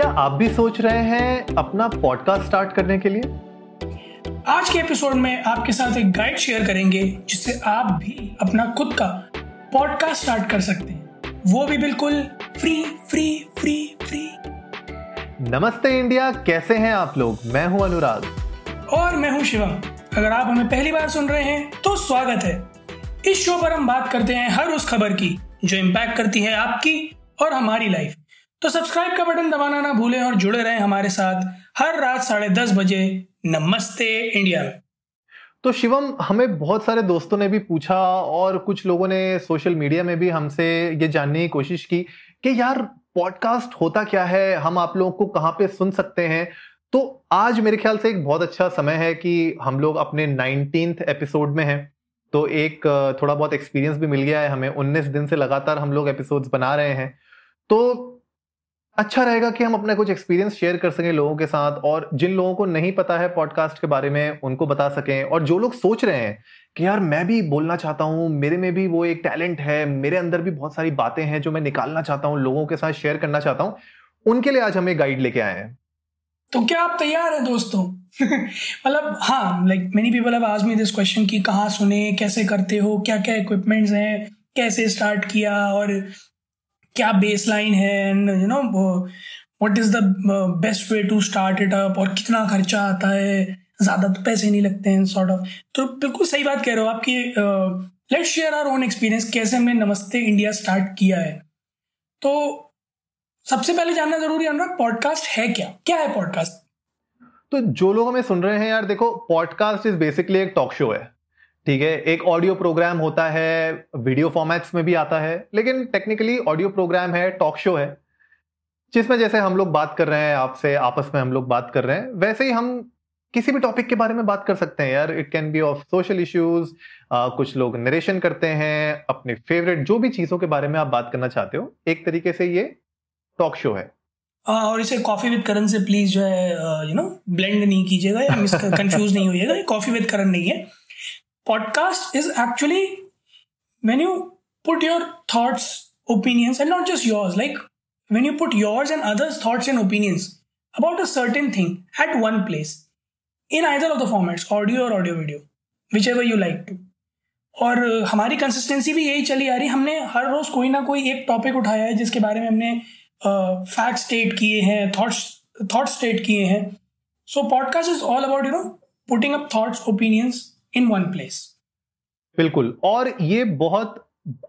क्या आप भी सोच रहे हैं अपना पॉडकास्ट स्टार्ट करने के लिए? आज के एपिसोड में आपके साथ एक गाइड शेयर करेंगे जिससे आप भी अपना खुद का पॉडकास्ट स्टार्ट कर सकते हैं। वो भी बिल्कुल फ्री फ्री फ्री फ्री नमस्ते इंडिया कैसे हैं आप लोग? मैं हूँ अनुराग। और मैं हूँ शिवम अगर आप हमें पहली बार सुन रहे हैं तो स्वागत है। इस शो पर हम बात करते हैं हर उस खबर की जो इम्पैक्ट करती है आपकी और हमारी लाइफ तो सब्सक्राइब का बटन दबाना ना भूलें और जुड़े रहें हमारे साथ हर रात साढ़े दस बजे नमस्ते इंडिया तो शिवम, हमें बहुत सारे दोस्तों ने भी पूछा और कुछ लोगों ने सोशल मीडिया में भी हमसे ये जानने की कोशिश की कि यार, पॉडकास्ट होता क्या है? हम आप लोगों को कहाँ पे सुन सकते हैं? तो आज मेरे ख्याल से एक बहुत अच्छा समय है कि हम लोग अपने नाइनटीन एपिसोड में हैं। तो एक, थोड़ा बहुत एक्सपीरियंस भी मिल गया है हमें। 19 दिन से लगातार हम लोग एपिसोड्स बना रहे हैं। तो अच्छा रहेगा कि हम अपना कुछ एक्सपीरियंस शेयर कर सकें लोगों के साथ और जिन लोगों को नहीं पता है पॉडकास्ट के बारे में, उनको बता सकें। और जो लोग सोच रहे हैं कि यार मैं भी बोलना चाहता हूँ, मेरे में भी वो एक टैलेंट है, मेरे अंदर भी बहुत सारी बातें हैं जो मैं निकालना चाहता हूँ, लोगों के साथ शेयर करना चाहता हूँ, उनके लिए आज हमें गाइड लेके आए हैं। तो क्या आप तैयार हैं दोस्तों? मतलब हाँ लाइक मेनी पीपल हैव आज मी दिस क्वेश्चन कि कहाँ सुने, कैसे करते हो क्या क्या इक्विपमेंट्स हैं, कैसे स्टार्ट किया और क्या बेस लाइन है and you know what is the best way to start it up और कितना खर्चा आता है? ज़्यादा तो पैसे नहीं लगते हैं सॉर्ट ऑफ़ तो बिल्कुल सही बात कह रहे हो आपकी let share our own experience कैसे हमने नमस्ते इंडिया स्टार्ट किया है। तो सबसे पहले जानना ज़रूरी है, अनुराग पॉडकास्ट है क्या? क्या है पॉडकास्ट तो जो लोग हमें सुन रहे हैं यार, देखो पॉडकास्ट इज़ बेसिकली एक टॉक शो है। ठीक है एक ऑडियो प्रोग्राम होता है वीडियो फॉर्मेट्स में भी आता है लेकिन टेक्निकली ऑडियो प्रोग्राम है टॉक शो है जिसमें जैसे हम लोग बात कर रहे हैं आपसे आपस में हम लोग बात कर रहे हैं वैसे ही हम किसी भी टॉपिक के बारे में बात कर सकते हैं यार it can be of social issues कुछ लोग नरेशन करते हैं अपने फेवरेट जो भी चीज़ों के बारे में आप बात करना चाहते हो एक तरीके से ये टॉक शो है। और इसे कॉफ़ी विद करण से प्लीज़ जो है यू नो ब्लेंड नहीं कीजिएगा या कंफ्यूज नहीं होइएगा ये कॉफ़ी विद करण नहीं है। Podcast is actually when you put your thoughts opinions and not just yours like when you put yours and others thoughts and opinions about a certain thing at one place in either of the formats audio or audio video whichever you like to और हमारी consistency भी यही चली आ रही हमने हर रोज कोई ना कोई एक टॉपिक उठाया है जिसके बारे में हमने फैक्ट स्टेट किए हैं थॉट्स थॉट स्टेट किए हैं so podcast is all about you know putting up thoughts opinions in one place बिल्कुल। और ये बहुत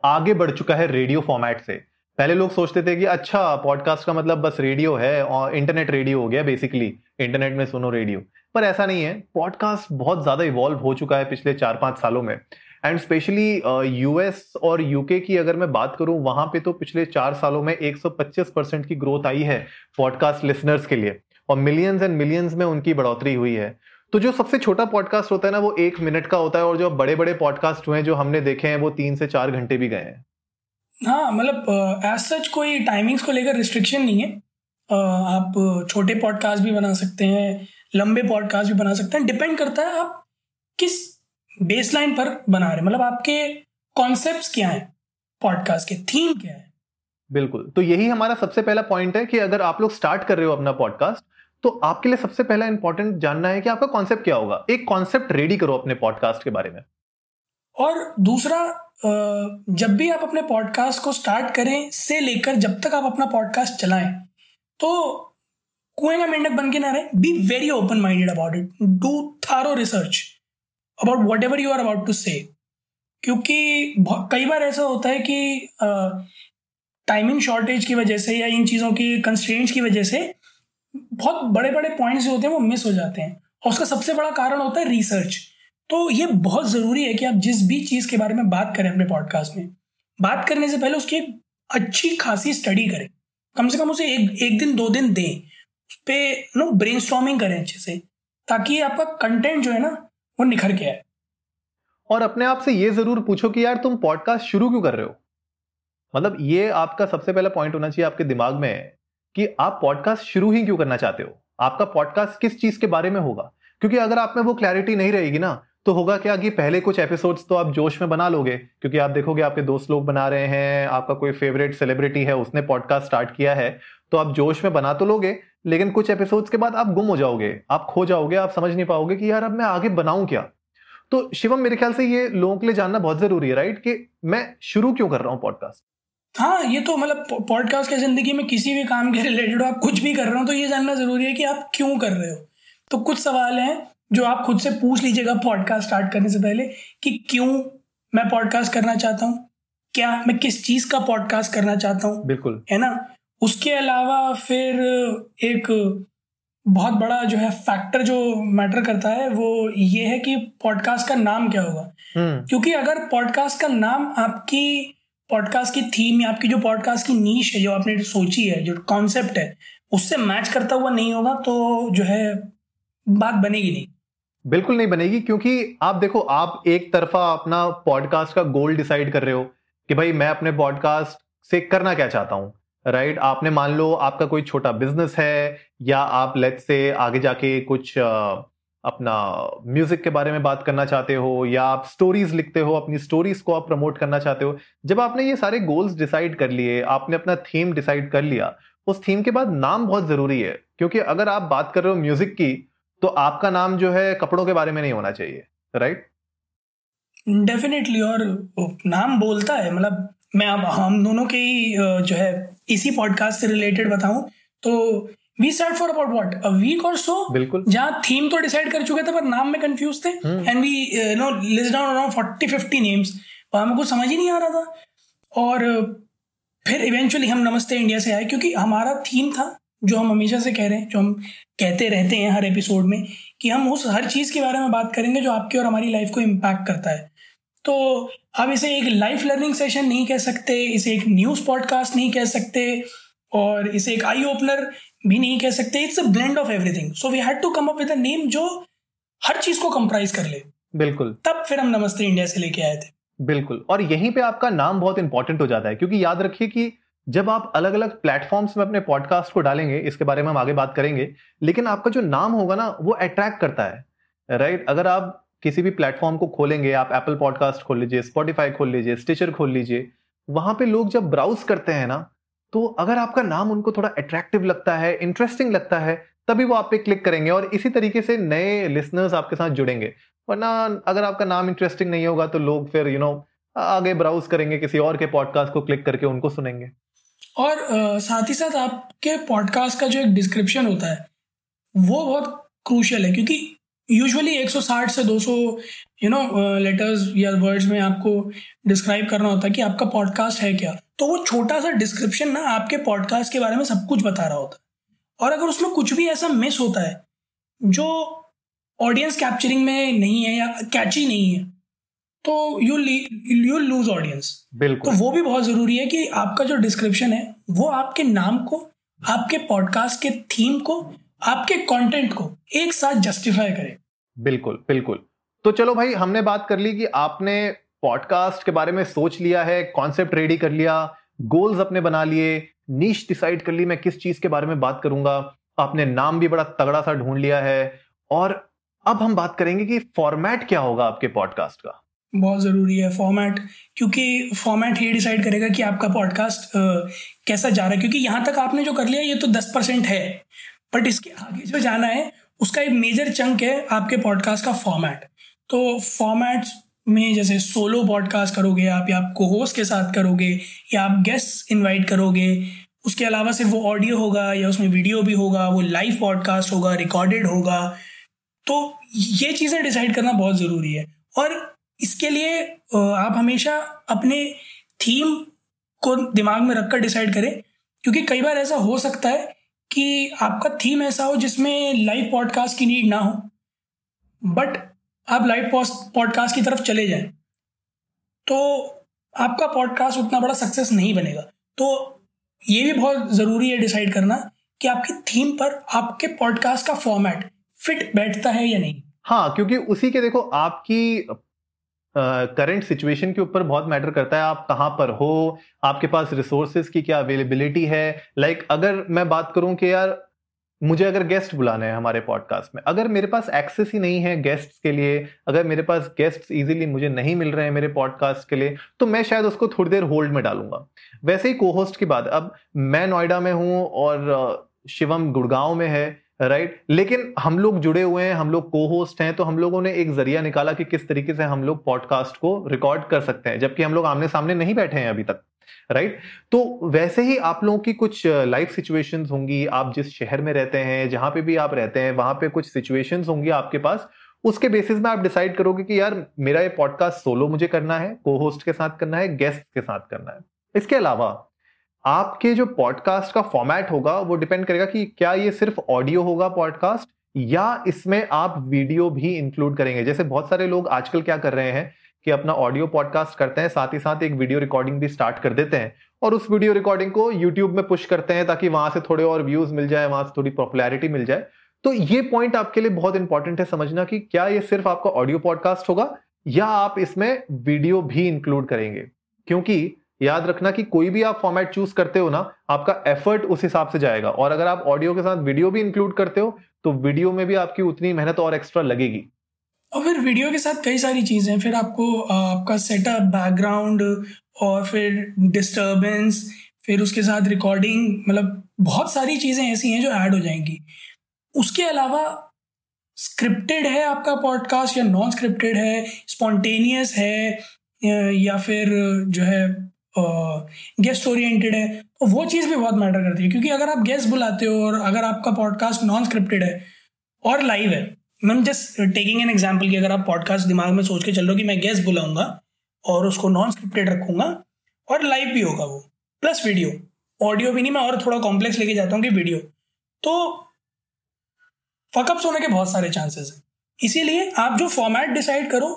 आगे बढ़ चुका है रेडियो फॉर्मेट से। पहले लोग सोचते थे कि अच्छा पॉडकास्ट का मतलब बस रेडियो है और इंटरनेट रेडियो हो गया बेसिकली इंटरनेट में सुनो रेडियो। पर ऐसा नहीं है। पॉडकास्ट बहुत ज़्यादा इवॉल्व हो चुका है पिछले चार पाँच सालों में। एंड स्पेशली यूएस और यूके की अगर मैं बात करूँ, वहाँ पे तो पिछले चार सालों में 125 परसेंट की ग्रोथ आई है पॉडकास्ट लिसनर्स के लिए। और मिलियंस एंड मिलियंस में उनकी बढ़ोतरी हुई है। तो जो सबसे छोटा पॉडकास्ट होता है ना वो एक मिनट का होता है और जो बड़े बड़े पॉडकास्ट हुए हैं जो हमने देखे हैं वो तीन से चार घंटे भी गए हैं। हाँ मतलब एज सच कोई टाइमिंग्स को लेकर रिस्ट्रिक्शन नहीं है। आप छोटे पॉडकास्ट भी बना सकते हैं लंबे पॉडकास्ट भी बना सकते हैं। डिपेंड करता है आप किस बेस लाइन पर बना रहे मतलब आपके कॉन्सेप्ट क्या है? पॉडकास्ट के थीम क्या है? बिल्कुल। तो यही हमारा सबसे पहला पॉइंट है कि अगर आप लोग स्टार्ट कर रहे हो अपना पॉडकास्ट तो आपके लिए सबसे पहला इंपॉर्टेंट जानना है कि आपका कॉन्सेप्ट क्या होगा। एक कॉन्सेप्ट रेडी करो अपने पॉडकास्ट के बारे में। और दूसरा जब भी आप अपने पॉडकास्ट को स्टार्ट करें, से लेकर जब तक आप अपना पॉडकास्ट चलाएँ तो कुएँ का मेंढक बन के ना रहे। Be very open minded about it do thorough research about whatever you are about to say क्योंकि कई बार ऐसा होता है कि टाइमिंग शॉर्टेज की वजह से या इन चीज़ों की कंस्ट्रेंट्स की वजह से बहुत बड़े बड़े पॉइंट्स जो होते हैं वो मिस हो जाते हैं। और उसका सबसे बड़ा कारण होता है रिसर्च तो ये बहुत ज़रूरी है कि आप जिस भी चीज़ के बारे में बात करें अपने पॉडकास्ट में, बात करने से पहले उसकी अच्छी खासी स्टडी करें। कम से कम उसे एक एक दिन, दो दिन दें। उस पर नो ब्रेन करें अच्छे से, ताकि आपका कंटेंट जो है ना, वो निखर के आए। और अपने आप से ये ज़रूर पूछो कि यार तुम पॉडकास्ट शुरू क्यों कर रहे हो? मतलब ये आपका सबसे पहला पॉइंट होना चाहिए आपके दिमाग में। कि आप पॉडकास्ट शुरू ही क्यों करना चाहते हो? आपका पॉडकास्ट किस चीज़ के बारे में होगा? क्योंकि अगर आप में वो क्लैरिटी नहीं रहेगी ना तो होगा क्या कि पहले कुछ एपिसोड्स तो आप जोश में बना लोगे? क्योंकि आप देखोगे आपके दोस्त लोग बना रहे हैं, आपका कोई फेवरेट सेलिब्रिटी है, उसने पॉडकास्ट स्टार्ट किया है तो आप जोश में बना तो लोगे, लेकिन कुछ एपिसोड्स के बाद आप गुम हो जाओगे, आप खो जाओगे, आप समझ नहीं पाओगे कि यार अब मैं आगे बनाऊँ क्या? तो शिवम, मेरे ख्याल से ये लोगों के लिए जानना बहुत ज़रूरी है राइट कि मैं शुरू क्यों कर रहा हूँ पॉडकास्ट हाँ ये तो मतलब पॉडकास्ट के ज़िंदगी में किसी भी काम के रिलेटेड आप कुछ भी कर रहे हो तो ये जानना ज़रूरी है कि आप क्यों कर रहे हो। तो कुछ सवाल हैं जो आप खुद से पूछ लीजिएगा पॉडकास्ट स्टार्ट करने से पहले कि क्यों मैं पॉडकास्ट करना चाहता हूँ? क्या मैं किस चीज़ का पॉडकास्ट करना चाहता हूँ? बिल्कुल। है ना? उसके अलावा फिर एक बहुत बड़ा जो है फैक्टर जो मैटर करता है वो ये है कि पॉडकास्ट का नाम क्या होगा? हम्म। क्योंकि अगर पॉडकास्ट का नाम आपकी पॉडकास्ट की थीम या आपकी जो पॉडकास्ट की नीच है, जो आपने सोची है, जो कॉन्सेप्ट है, उससे मैच करता हुआ नहीं होगा तो जो है, बात बनेगी नहीं बिल्कुल नहीं बनेगी, क्योंकि आप देखो, आप एक तरफा अपना पॉडकास्ट का गोल डिसाइड कर रहे हो कि भाई, मैं अपने पॉडकास्ट से करना क्या चाहता हूँ राइट right? आपने मान लो, आपका कोई छोटा बिज़नेस है, या आप लेट से आगे जाके कुछ अपना म्यूज़िक के बारे में बात करना चाहते हो या आप स्टोरीज लिखते हो, अपनी स्टोरीज को आप प्रमोट करना चाहते हो। जब आपने ये सारे गोल्स डिसाइड कर लिए, आपने अपना थीम डिसाइड कर लिया, उस थीम के बाद नाम बहुत ज़रूरी है, क्योंकि अगर आप बात कर रहे हो म्यूज़िक की तो आपका नाम जो है कपड़ों के बारे में नहीं होना चाहिए राइट डेफिनेटली और नाम बोलता है मतलब मैं अब हम दोनों के ही जो है, इसी पॉडकास्ट से रिलेटेड बताऊँ तो we start for about what a week और सो बिल्कुल। जहाँ थीम तो डिसाइड कर चुके थे पर नाम में कंफ्यूज थे। And we know list down around forty fifty names और हमें कुछ समझ ही नहीं आ रहा था। और फिर इवेंचुअली हम नमस्ते इंडिया से आए क्योंकि हमारा थीम था जो हम हमेशा से कह रहे हैं जो हम कहते रहते हैं हर एपिसोड में कि हम उस हर चीज़ के बारे में बात करेंगे जो आपकी और हमारी लाइफ को इम्पैक्ट करता है। तो आप इसे एक लाइफ लर्निंग सेशन नहीं कह सकते इसे एक न्यूज़ पॉडकास्ट नहीं कह सकते। और इसे एक आई ओपनर भी नहीं कह सकते। It's a blend of everything so we had to come up with a name जो हर चीज़ को कंप्राइज कर ले। बिल्कुल। तब फिर हम नमस्ते इंडिया से लेके आए थे। बिल्कुल। और यहीं पे आपका नाम बहुत इंपॉर्टेंट हो जाता है क्योंकि याद रखिए कि जब आप अलग अलग प्लेटफॉर्म्स में अपने पॉडकास्ट को डालेंगे इसके बारे में हम आगे बात करेंगे लेकिन आपका जो नाम होगा ना वो अट्रैक्ट करता है। राइट अगर आप किसी भी प्लेटफॉर्म को खोलेंगे आप एप्पल पॉडकास्ट खोल लीजिए स्पॉटिफाई खोल लीजिए स्टिचर खोल लीजिए वहाँ पे लोग जब ब्राउज करते हैं ना तो अगर आपका नाम उनको थोड़ा अट्रैक्टिव लगता है इंटरेस्टिंग लगता है तभी वो आप पे क्लिक करेंगे और इसी तरीके से नए लिसनर्स आपके साथ जुड़ेंगे। वरना अगर आपका नाम इंटरेस्टिंग नहीं होगा तो लोग फिर यू you नो know, आगे ब्राउज करेंगे किसी और के पॉडकास्ट को क्लिक करके उनको सुनेंगे। और साथ ही साथ आपके पॉडकास्ट का जो एक डिस्क्रिप्शन होता है वो बहुत क्रूशियल है क्योंकि यूजुअली 160 से 200 यू नो लेटर्स या वर्ड्स में आपको डिस्क्राइब करना होता है कि आपका पॉडकास्ट है क्या। तो वो छोटा सा डिस्क्रिप्शन ना आपके पॉडकास्ट के बारे में सब कुछ बता रहा होता है। और अगर उसमें कुछ भी ऐसा मिस होता है जो ऑडियंस कैप्चरिंग में नहीं है या कैची नहीं है तो यू यू लूज ऑडियंस बिल्कुल। तो वो भी बहुत ज़रूरी है कि आपका जो डिस्क्रिप्शन है वो आपके नाम को आपके पॉडकास्ट के थीम को आपके कंटेंट को एक साथ जस्टिफाई करे। बिल्कुल बिल्कुल। तो चलो भाई हमने बात कर ली कि आपने पॉडकास्ट के बारे में सोच लिया है कॉन्सेप्ट रेडी कर लिया गोल्स अपने बना लिए नीच डिसाइड कर ली, मैं किस चीज़ के बारे में बात करूँगा, आपने नाम भी बड़ा तगड़ा सा ढूंढ लिया है, और अब हम बात करेंगे कि फॉर्मेट क्या होगा आपके पॉडकास्ट का। बहुत ज़रूरी है फॉर्मेट क्योंकि फॉर्मेट ये डिसाइड करेगा कि आपका पॉडकास्ट कैसा जा रहा है, क्योंकि यहाँ तक आपने जो कर लिया, ये तो दस परसेंट है बट इसके आगे जो जाना है, उसका एक मेजर चंक है आपके पॉडकास्ट का फॉर्मेट तो फॉर्मेट में जैसे सोलो पॉडकास्ट करोगे, आप या आप कोहोस्ट के साथ करोगे, या आप गेस्ट इनवाइट करोगे, उसके अलावा सिर्फ़ वो ऑडियो होगा या उसमें वीडियो भी होगा, वो लाइव पॉडकास्ट होगा रिकॉर्डेड होगा तो ये चीज़ें डिसाइड करना बहुत ज़रूरी है। और इसके लिए आप हमेशा अपने थीम को दिमाग में रखकर डिसाइड करें, क्योंकि कई बार ऐसा हो सकता है कि आपका थीम ऐसा हो जिसमें लाइव पॉडकास्ट की नीड ना हो। बट आप लाइव पॉडकास्ट की तरफ़ चले जाएँ तो आपका पॉडकास्ट उतना बड़ा सक्सेस नहीं बनेगा। तो ये भी बहुत ज़रूरी है डिसाइड करना कि आपकी थीम पर आपके पॉडकास्ट का फॉर्मेट फिट बैठता है या नहीं। हाँ क्योंकि उसी के देखो आपकी करंट uh, सिचुएशन के ऊपर बहुत मैटर करता है आप कहाँ पर हो आपके पास रिसोर्सेज की क्या अवेलेबिलिटी है। लाइक like, अगर मैं बात करूँ कि यार मुझे अगर गेस्ट बुलाने हैं हमारे पॉडकास्ट में, अगर मेरे पास एक्सेस ही नहीं है गेस्ट्स के लिए, अगर मेरे पास गेस्ट्स इजीली मुझे नहीं मिल रहे हैं मेरे पॉडकास्ट के लिए तो मैं शायद उसको थोड़ी देर होल्ड में डालूँगा। वैसे ही को होस्ट की बात, अब मैं नोएडा में हूँ और शिवम गुड़गांव में है राइट लेकिन हम लोग जुड़े हुए हैं, हम लोग को होस्ट हैं तो हम लोगों ने एक ज़रिया निकाला कि किस तरीके से हम लोग पॉडकास्ट को रिकॉर्ड कर सकते हैं, जबकि हम लोग आमने सामने नहीं बैठे हैं अभी तक। राइट? तो वैसे ही आप लोगों की कुछ लाइफ सिचुएशंस होंगी। आप जिस शहर में रहते हैं, जहाँ पे भी आप रहते हैं, वहाँ पे कुछ सिचुएशंस होंगी आपके पास। उसके बेसिस में आप डिसाइड करोगे कि यार, मेरा ये पॉडकास्ट सोलो मुझे करना है को होस्ट के साथ करना है गेस्ट के साथ करना है। इसके अलावा, आपके जो पॉडकास्ट का फॉर्मेट होगा, वो डिपेंड करेगा कि क्या ये सिर्फ़ ऑडियो होगा पॉडकास्ट या इसमें आप वीडियो भी इंक्लूड करेंगे। जैसे बहुत सारे लोग आजकल क्या कर रहे हैं कि अपना ऑडियो पॉडकास्ट करते हैं, साथ ही साथ एक वीडियो रिकॉर्डिंग भी स्टार्ट कर देते हैं और उस वीडियो रिकॉर्डिंग को यूट्यूब में पुश करते हैं ताकि वहाँ से थोड़े और व्यूज़ मिल जाए, वहाँ से थोड़ी पॉपुलैरिटी मिल जाए। तो ये पॉइंट आपके लिए बहुत इंपॉर्टेंट है समझना कि क्या ये सिर्फ़ आपका ऑडियो पॉडकास्ट होगा या आप इसमें वीडियो भी इंक्लूड करेंगे। क्योंकि याद रखना कि कोई भी आप फॉर्मेट चूज़ करते हो ना, आपका एफर्ट उस हिसाब से जाएगा और अगर आप ऑडियो के साथ वीडियो भी इंक्लूड करते हो तो वीडियो में भी आपकी उतनी मेहनत और एक्स्ट्रा लगेगी। और फिर वीडियो के साथ कई सारी चीज़ें, फिर आपको आपका सेटअप बैकग्राउंड और फिर डिस्टर्बेंस फिर उसके साथ रिकॉर्डिंग मतलब बहुत सारी चीज़ें ऐसी हैं जो ऐड हो जाएँगी। उसके अलावा स्क्रिप्टेड है आपका पॉडकास्ट या नॉन स्क्रिप्टेड है स्पॉन्टेनियस है या फिर जो है गेस्ट ओरिएंटेड है तो वो चीज़ भी बहुत मैटर करती है। क्योंकि अगर आप गेस्ट बुलाते हो और अगर आपका पॉडकास्ट नॉन स्क्रिप्टेड है और लाइव है ma'am just taking an example कि अगर आप पॉडकास्ट दिमाग में सोच के चल रहे हो कि मैं गेस्ट बुलाऊँगा और उसको नॉन स्क्रिप्टेड रखूँगा और लाइव भी होगा वो प्लस वीडियो ऑडियो भी नहीं, मैं और थोड़ा कॉम्प्लेक्स लेके जाता हूँ कि वीडियो तो फकअप्स होने के बहुत सारे चांसेस हैं। इसीलिए आप जो फॉर्मेट डिसाइड करो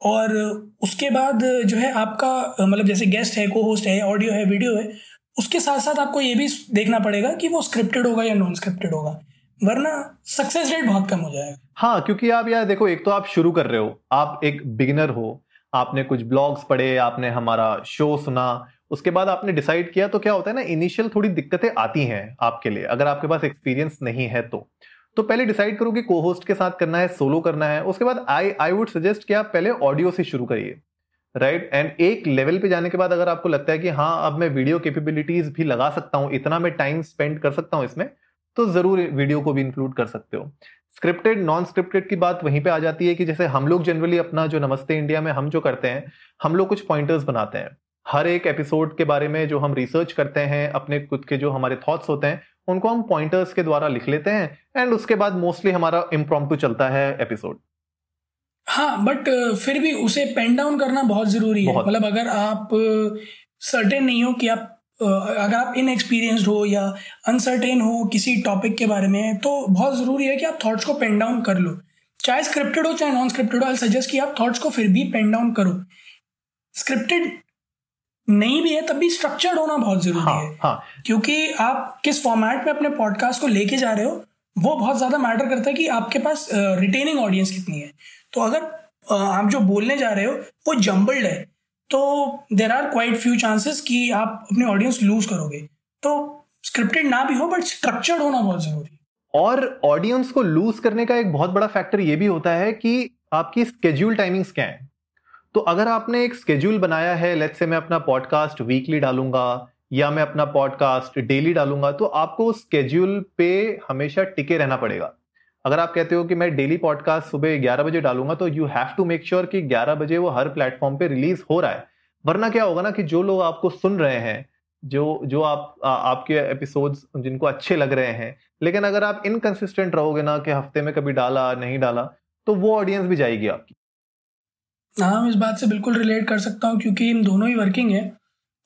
और उसके बाद जो है आपका मतलब जैसे गेस्ट है को होस्ट है ऑडियो है वीडियो है, उसके साथ साथ आपको ये भी देखना पड़ेगा कि वो स्क्रिप्टेड होगा या नॉन स्क्रिप्टेड होगा। वरना सक्सेस रेट बहुत कम हो जाएगा। हाँ क्योंकि आप यार देखो, एक तो आप शुरू कर रहे हो, आप एक बिगिनर हो, आपने कुछ ब्लॉग्स पढ़े, आपने हमारा शो सुना, उसके बाद आपने डिसाइड किया तो क्या होता है ना इनिशियल थोड़ी दिक्कतें आती हैं आपके लिए, अगर आपके पास एक्सपीरियंस नहीं है तो। तो पहले डिसाइड करो कि को होस्ट के साथ करना है सोलो करना है, उसके बाद आई आई वुड सजेस्ट कि आप पहले ऑडियो से शुरू करिए राइट एंड एक लेवल पे जाने के बाद अगर आपको लगता है कि हाँ अब मैं वीडियो कैपेबिलिटीज भी लगा सकता हूँ, इतना मैं टाइम स्पेंड कर सकता हूँ इसमें तो ज़रूर वीडियो को भी इंक्लूड कर सकते हो। स्क्रिप्टेड नॉन स्क्रिप्टेड की बात वहीं पे आ जाती है कि जैसे हम लोग जनरली अपना जो नमस्ते इंडिया में हम जो करते हैं हम लोग कुछ पॉइंटर्स बनाते हैं। हर एक एपिसोड के बारे में जो हम रिसर्च करते हैं अपने खुद के जो हमारे थॉट्स होते हैं उनको हम पॉइंटर्स के द्वारा लिख लेते हैं एंड उसके बाद मोस्टली हमारा इम्प्रॉम्प्टू चलता है एपिसोड हाँ बट फिर भी उसे पेन डाउन करना बहुत ज़रूरी बहुत। है मतलब अगर आप सर्टेन नहीं हो कि आप अगर आप इन एक्सपीरियंसड हो या अनसर्टेन हो किसी टॉपिक के बारे में तो बहुत ज़रूरी है कि आप थॉट्स को पेन डाउन कर लो। चाहे स्क्रिप्टेड हो चाहे नॉन स्क्रिप्टेड हो आई सजेस्ट कि आप थॉट्स को फिर भी पेन डाउन करो। स्क्रिप्टेड नहीं भी है तब भी स्ट्रक्चर्ड होना बहुत ज़रूरी हाँ, है। हाँ. क्योंकि आप किस फॉर्मेट में अपने पॉडकास्ट को लेके जा रहे हो वो बहुत ज़्यादा मैटर करता है कि आपके पास रिटेनिंग uh, ऑडियंस कितनी है। तो अगर uh, आप जो बोलने जा रहे हो वो जम्बल्ड है। तो there are quite few chances कि आप अपने ऑडियंस लूज करोगे। तो स्क्रिप्टेड ना भी हो बट स्ट्रक्चर्ड होना बहुत ज़रूरी और ऑडियंस को लूज करने का एक बहुत बड़ा फैक्टर ये भी होता है कि आपकी स्केड्यूल टाइमिंग्स क्या है। तो अगर आपने एक स्केड्यूल बनाया है लेट्स से मैं अपना पॉडकास्ट वीकली डालूँगा या मैं अपना पॉडकास्ट डेली डालूँगा तो आपको उस स्केड्यूल पे हमेशा टिके रहना पड़ेगा। अगर आप कहते हो कि मैं डेली पॉडकास्ट सुबह ग्यारह बजे डालूँगा तो you have to make sure कि ग्यारह बजे वो हर प्लेटफॉर्म पे रिलीज़ हो रहा है। वरना क्या होगा ना कि जो लोग आपको सुन रहे हैं जो जो आप आ, आपके एपिसोड्स जिनको अच्छे लग रहे हैं लेकिन अगर आप इनकंसिस्टेंट रहोगे ना कि हफ़्ते में कभी डाला नहीं डाला तो वो ऑडियंस भी जाएगी आपकी। हाँ मैं इस बात से बिल्कुल रिलेट कर सकता हूँ क्योंकि हम दोनों ही वर्किंग है।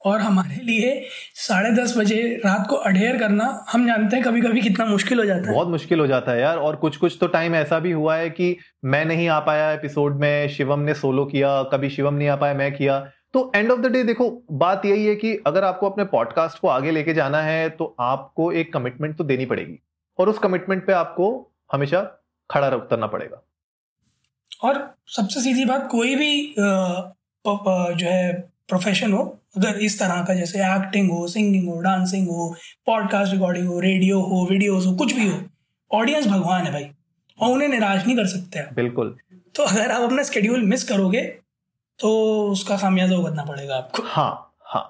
और हमारे लिए साढ़े दस बजे रात को अडेयर करना हम जानते हैं कभी कभी कितना मुश्किल हो जाता है। बहुत मुश्किल हो जाता है यार और कुछ कुछ तो टाइम ऐसा भी हुआ है कि मैं नहीं आ पाया एपिसोड में शिवम ने सोलो किया कभी शिवम नहीं आ पाया मैं किया। तो एंड ऑफ़ द डे देखो बात यही है कि अगर आपको अपने पॉडकास्ट को आगे लेके जाना है तो आपको एक कमिटमेंट तो देनी पड़ेगी। और उस कमिटमेंट पे आपको हमेशा खड़ा उतरना पड़ेगा। और सबसे सीधी बात कोई भी जो है प्रोफेशन हो अगर इस तरह का जैसे एक्टिंग हो सिंगिंग हो डांसिंग हो पॉडकास्ट रिकॉर्डिंग हो रेडियो हो वीडियोस हो कुछ भी हो ऑडियंस भगवान है भाई। और उन्हें निराश नहीं कर सकते आप बिल्कुल। तो अगर आप अपना स्केड्यूल मिस करोगे तो उसका खामियाजा भुगतना पड़ेगा आपको। हाँ हाँ।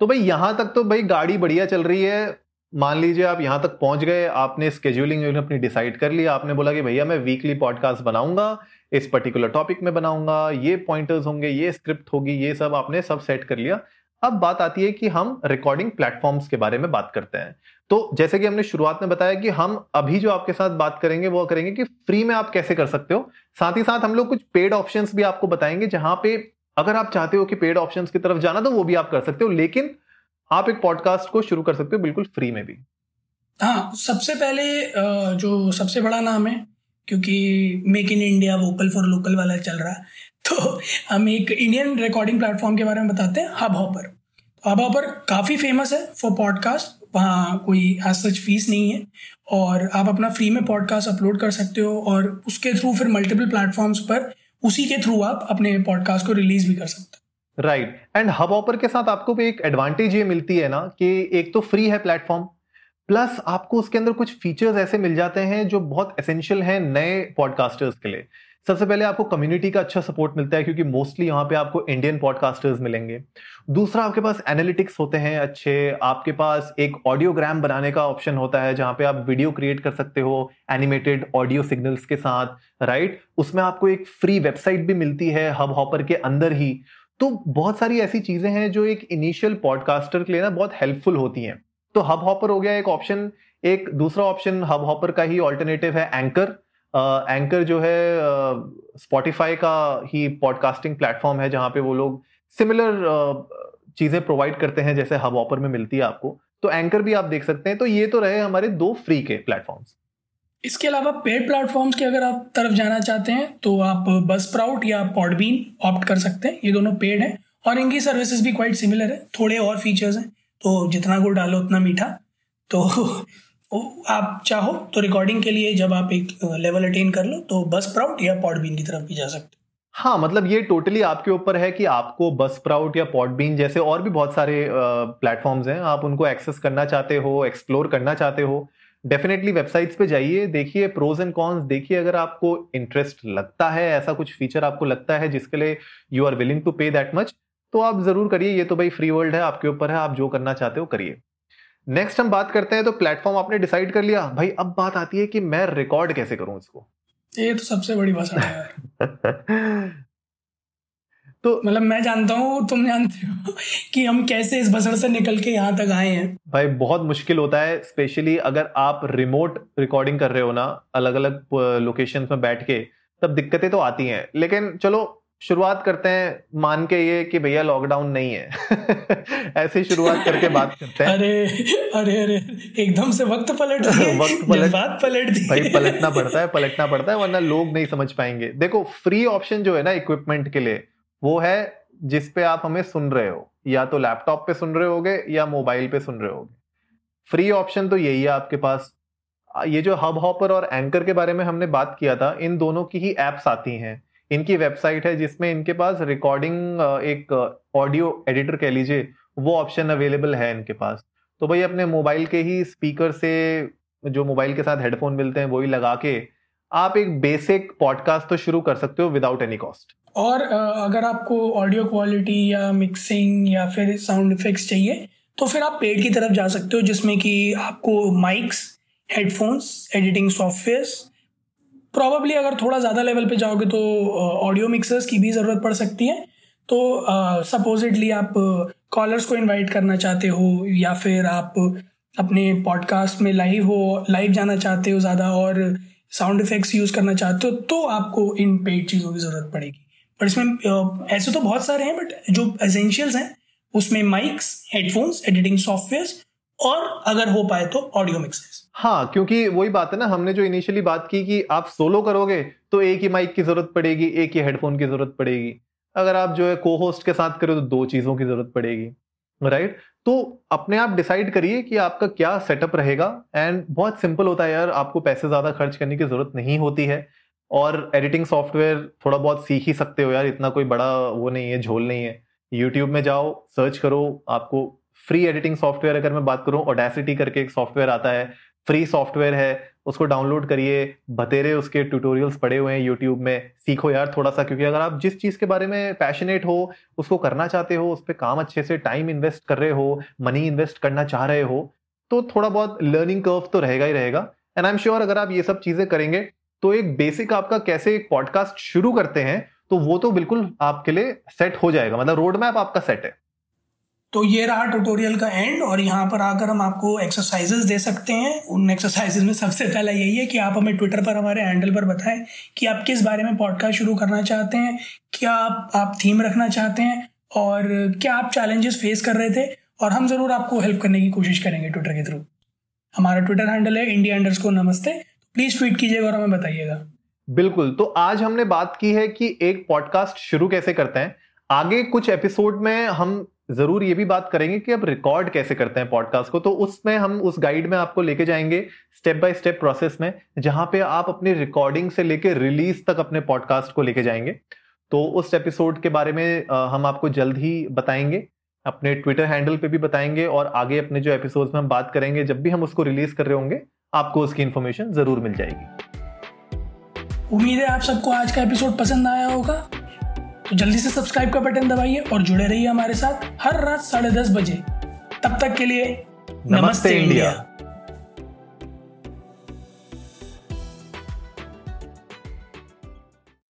तो भाई यहाँ तक तो भाई गाड़ी बढ़िया चल रही है। मान लीजिए आप यहाँ तक पहुँच गए आपने स्केड्यूलिंग अपनी डिसाइड कर लिया आपने बोला कि भैया मैं वीकली पॉडकास्ट बनाऊँगा इस पर्टिकुलर टॉपिक में बनाऊँगा, ये पॉइंटर्स होंगे, ये स्क्रिप्ट होगी, ये सब आपने सब सेट कर लिया। अब बात आती है कि हम रिकॉर्डिंग प्लेटफॉर्म्स के बारे में बात करते हैं। तो जैसे कि हमने शुरुआत में बताया कि हम अभी जो आपके साथ बात करेंगे, वो करेंगे कि फ्री में आप कैसे कर सकते हो। साथ ही साथ हम लोग कुछ पेड ऑप्शंस भी आपको बताएँगे, जहाँ पे अगर आप चाहते हो कि पेड ऑप्शंस की तरफ़ जाना तो वो भी आप कर सकते हो, लेकिन आप एक पॉडकास्ट को शुरू कर सकते हो बिल्कुल फ्री में भी। हाँ सबसे पहले जो सबसे बड़ा नाम है क्योंकि make in India vocal for local वाला चल रहा है। तो हम एक इंडियन रिकॉर्डिंग प्लेटफॉर्म के बारे में बताते हैं हब हॉपर हब हॉपर काफ़ी फ़ेमस है फॉर पॉडकास्ट वहाँ कोई एज सच फ़ीस नहीं है। और आप अपना फ्री में पॉडकास्ट अपलोड कर सकते हो और उसके थ्रू फिर मल्टीपल प्लेटफॉर्म्स पर उसी के थ्रू आप अपने पॉडकास्ट को रिलीज़ भी कर सकते हो। राइट एंड हब ऑपर के साथ आपको भी एक एडवांटेज ये मिलती है ना कि एक तो फ्री है प्लेटफॉर्म प्लस आपको उसके अंदर कुछ फीचर्स ऐसे मिल जाते हैं जो बहुत एसेंशियल हैं नए पॉडकास्टर्स के लिए। सबसे पहले आपको कम्युनिटी का अच्छा सपोर्ट मिलता है क्योंकि मोस्टली यहाँ पे आपको इंडियन पॉडकास्टर्स मिलेंगे। दूसरा, आपके पास एनालिटिक्स होते हैं अच्छे। आपके पास एक ऑडियोग्राम बनाने का ऑप्शन होता है जहाँ पे आप वीडियो क्रिएट कर सकते हो एनिमेटेड ऑडियो सिग्नल्स के साथ राइट उसमें आपको एक फ्री वेबसाइट भी मिलती है हब हॉपर के अंदर ही। तो बहुत सारी ऐसी चीज़ें हैं जो एक इनिशियल पॉडकास्टर के लिए ना बहुत हेल्पफुल होती हैं। तो हब हॉपर हो गया एक ऑप्शन एक दूसरा ऑप्शन हब हॉपर का ही ऑल्टरनेटिव है एंकर एंकर जो है स्पॉटिफाई का ही पॉडकास्टिंग प्लेटफॉर्म है जहाँ पे वो लोग सिमिलर चीज़ें प्रोवाइड करते हैं जैसे हब ऑपर में मिलती है आपको। तो एंकर भी आप देख सकते हैं। तो ये तो रहे हमारे दो फ्री के प्लेटफॉर्म्स इसके अलावा पेड प्लेटफॉर्म्स की अगर आप तरफ़ जाना चाहते हैं तो आप बस प्राउट या पॉडबीन ऑप्ट कर सकते हैं। ये दोनों पेड हैं और इनकी सर्विसेज़ भी क्वाइट सिमिलर है। थोड़े और फीचर्स हैं। तो जितना गुड़ डालो, उतना मीठा। तो आप चाहो तो रिकॉर्डिंग के लिए जब आप एक लेवल अटेन कर लो तो बस प्राउट या पॉडबीन की तरफ़ भी जा सकते हाँ। मतलब ये टोटली आपके ऊपर है कि आपको बस प्राउट या पॉडबीन जैसे और भी बहुत सारे प्लेटफॉर्म्स हैं। आप उनको एक्सेस करना चाहते हो एक्सप्लोर करना चाहते हो डेफिनेटली वेबसाइट्स पे जाइए, देखिए प्रोज एंड कॉन्स देखिए अगर आपको इंटरेस्ट लगता है, ऐसा कुछ फीचर आपको लगता है जिसके लिए you are willing to pay that much तो आप ज़रूर करिए ये तो भाई फ्री वर्ल्ड है आपके ऊपर है आप जो करना चाहते हो करिए। नेक्स्ट हम बात करते हैं तो प्लेटफॉर्म आपने डिसाइड कर लिया। भाई अब बात आती है कि मैं रिकॉर्ड कैसे करूँ इसको? ये तो सबसे बड़ी भाषा है तो मतलब मैं जानता हूँ तुम जानते हो कि हम कैसे इस बसर से निकल के यहाँ तक आए हैं। भाई बहुत मुश्किल होता है स्पेशली अगर आप रिमोट रिकॉर्डिंग कर रहे हो ना अलग अलग लोकेशन में बैठ के तब दिक्कतें तो आती हैं। लेकिन चलो शुरुआत करते हैं मान के ये कि भैया लॉकडाउन नहीं है। ऐसे शुरुआत करके बात करते हैं। अरे अरे अरे एकदम से वक्त पलट वक्त पलट बात पलट दी भाई पलटना पड़ता है पलटना पड़ता है वरना लोग नहीं समझ पाएँगे। देखो फ्री ऑप्शन जो है ना इक्विपमेंट के लिए वो है जिस पे आप हमें सुन रहे हो। या तो लैपटॉप पे सुन रहे होगे या मोबाइल पे सुन रहे होगे। फ्री ऑप्शन तो यही है आपके पास। ये जो हब हॉपर और एंकर के बारे में हमने बात किया था इन दोनों की ही एप्स आती हैं। इनकी वेबसाइट है जिसमें इनके पास रिकॉर्डिंग एक ऑडियो एडिटर कह लीजिए, वो ऑप्शन अवेलेबल है इनके पास। तो भाई अपने मोबाइल के ही स्पीकर से जो मोबाइल के साथ हेडफोन मिलते हैं, वही लगा के आप एक बेसिक पॉडकास्ट तो शुरू कर सकते हो विदाउट एनी कॉस्ट और अगर आपको ऑडियो क्वालिटी या मिक्सिंग या फिर साउंड इफेक्ट्स चाहिए तो फिर आप पेड की तरफ़ जा सकते हो, जिसमें कि आपको mics headphones editing softwares probably अगर थोड़ा ज़्यादा लेवल पे जाओगे तो ऑडियो मिक्सर्स की भी ज़रूरत पड़ सकती है। तो सपोजिटली आप कॉलर्स को इनवाइट करना चाहते हो या फिर आप अपने पॉडकास्ट में लाइव हो लाइव जाना चाहते हो ज़्यादा और साउंड इफेक्ट्स यूज़ करना चाहते हो तो आपको इन पेड चीज़ों की ज़रूरत पड़ेगी। पर इसमें ऐसे तो बहुत सारे हैं बट जो एसेंशियल्स हैं, उसमें माइक्स हेडफोन्स एडिटिंग सॉफ्टवेयर और अगर हो पाए तो ऑडियो मिक्सेस हाँ क्योंकि वही बात है ना, हमने जो इनिशियली बात की कि आप सोलो करोगे तो एक ही माइक की ज़रूरत पड़ेगी, एक ही हेडफोन की ज़रूरत पड़ेगी। अगर आप जो है को होस्ट के साथ करो तो दो चीज़ों की ज़रूरत पड़ेगी राइट तो अपने आप डिसाइड करिए कि आपका क्या सेटअप रहेगा एंड बहुत सिंपल होता है यार, आपको पैसे ज़्यादा खर्च करने की ज़रूरत नहीं होती है, और एडिटिंग सॉफ्टवेयर थोड़ा बहुत सीख ही सकते हो यार, इतना कोई बड़ा वो नहीं है, झोल नहीं है। यूट्यूब में जाओ सर्च करो, आपको फ्री एडिटिंग सॉफ्टवेयर अगर मैं बात करूँ ओडेसिटी करके एक सॉफ्टवेयर आता है फ्री सॉफ्टवेयर है, उसको डाउनलोड करिए, बतेरे उसके ट्यूटोरियल्स पड़े हुए हैं यूट्यूब में, सीखो यार थोड़ा सा क्योंकि अगर आप जिस चीज़ के बारे में पैशनेट हो, उसको करना चाहते हो, उस पर काम अच्छे से टाइम इन्वेस्ट कर रहे हो मनी इन्वेस्ट करना चाह रहे हो तो थोड़ा बहुत लर्निंग कर्व तो रहेगा ही रहेगा। एंड आई एम श्योर अगर आप ये सब चीज़ें करेंगे तो एक बेसिक आपका कैसे एक पॉडकास्ट शुरू करते हैं तो वो तो बिल्कुल आपके लिए सेट हो जाएगा मतलब रोड मैप आपका सेट है। तो ये रहा ट्यूटोरियल का एंड और यहाँ पर आकर हम आपको एक्सरसाइजेस दे सकते हैं। उन एक्सरसाइजेस में सबसे पहला यही है कि आप हमें ट्विटर पर, हमारे हैंडल पर बताएँ कि आप किस बारे में पॉडकास्ट शुरू करना चाहते हैं, क्या आप आप थीम रखना चाहते हैं और क्या आप चैलेंजेस फेस कर रहे थे और हम ज़रूर आपको हेल्प करने की कोशिश करेंगे ट्विटर के थ्रू हमारा ट्विटर हैंडल है इंडिया अंडर को नमस्ते। प्लीज़ ट्वीट कीजिएगा और हमें बताइएगा। बिल्कुल तो आज हमने बात की है कि एक पॉडकास्ट शुरू कैसे करते हैं। आगे कुछ एपिसोड में हम ज़रूर ये भी बात करेंगे कि अब रिकॉर्ड कैसे करते हैं पॉडकास्ट को तो उसमें हम, उस गाइड में आपको लेके जाएँगे स्टेप बाय स्टेप प्रोसेस में, जहाँ पे आप अपनी रिकॉर्डिंग से लेके रिलीज़ तक अपने पॉडकास्ट को लेके जाएँगे। तो उस एपिसोड के बारे में हम आपको जल्द ही बताएँगे, अपने ट्विटर हैंडल पे भी बताएँगे और आगे अपने जो एपिसोड में हम बात करेंगे, जब भी हम उसको रिलीज़ कर रहे होंगे, आपको उसकी इन्फॉर्मेशन ज़रूर मिल जाएगी। उम्मीद है आप सबको आज का एपिसोड पसंद आया होगा। तो जल्दी से सब्सक्राइब का बटन दबाइए और जुड़े रहिए हमारे साथ हर रात साढ़े दस बजे तब तक के लिए नमस्ते, नमस्ते इंडिया, इंडिया।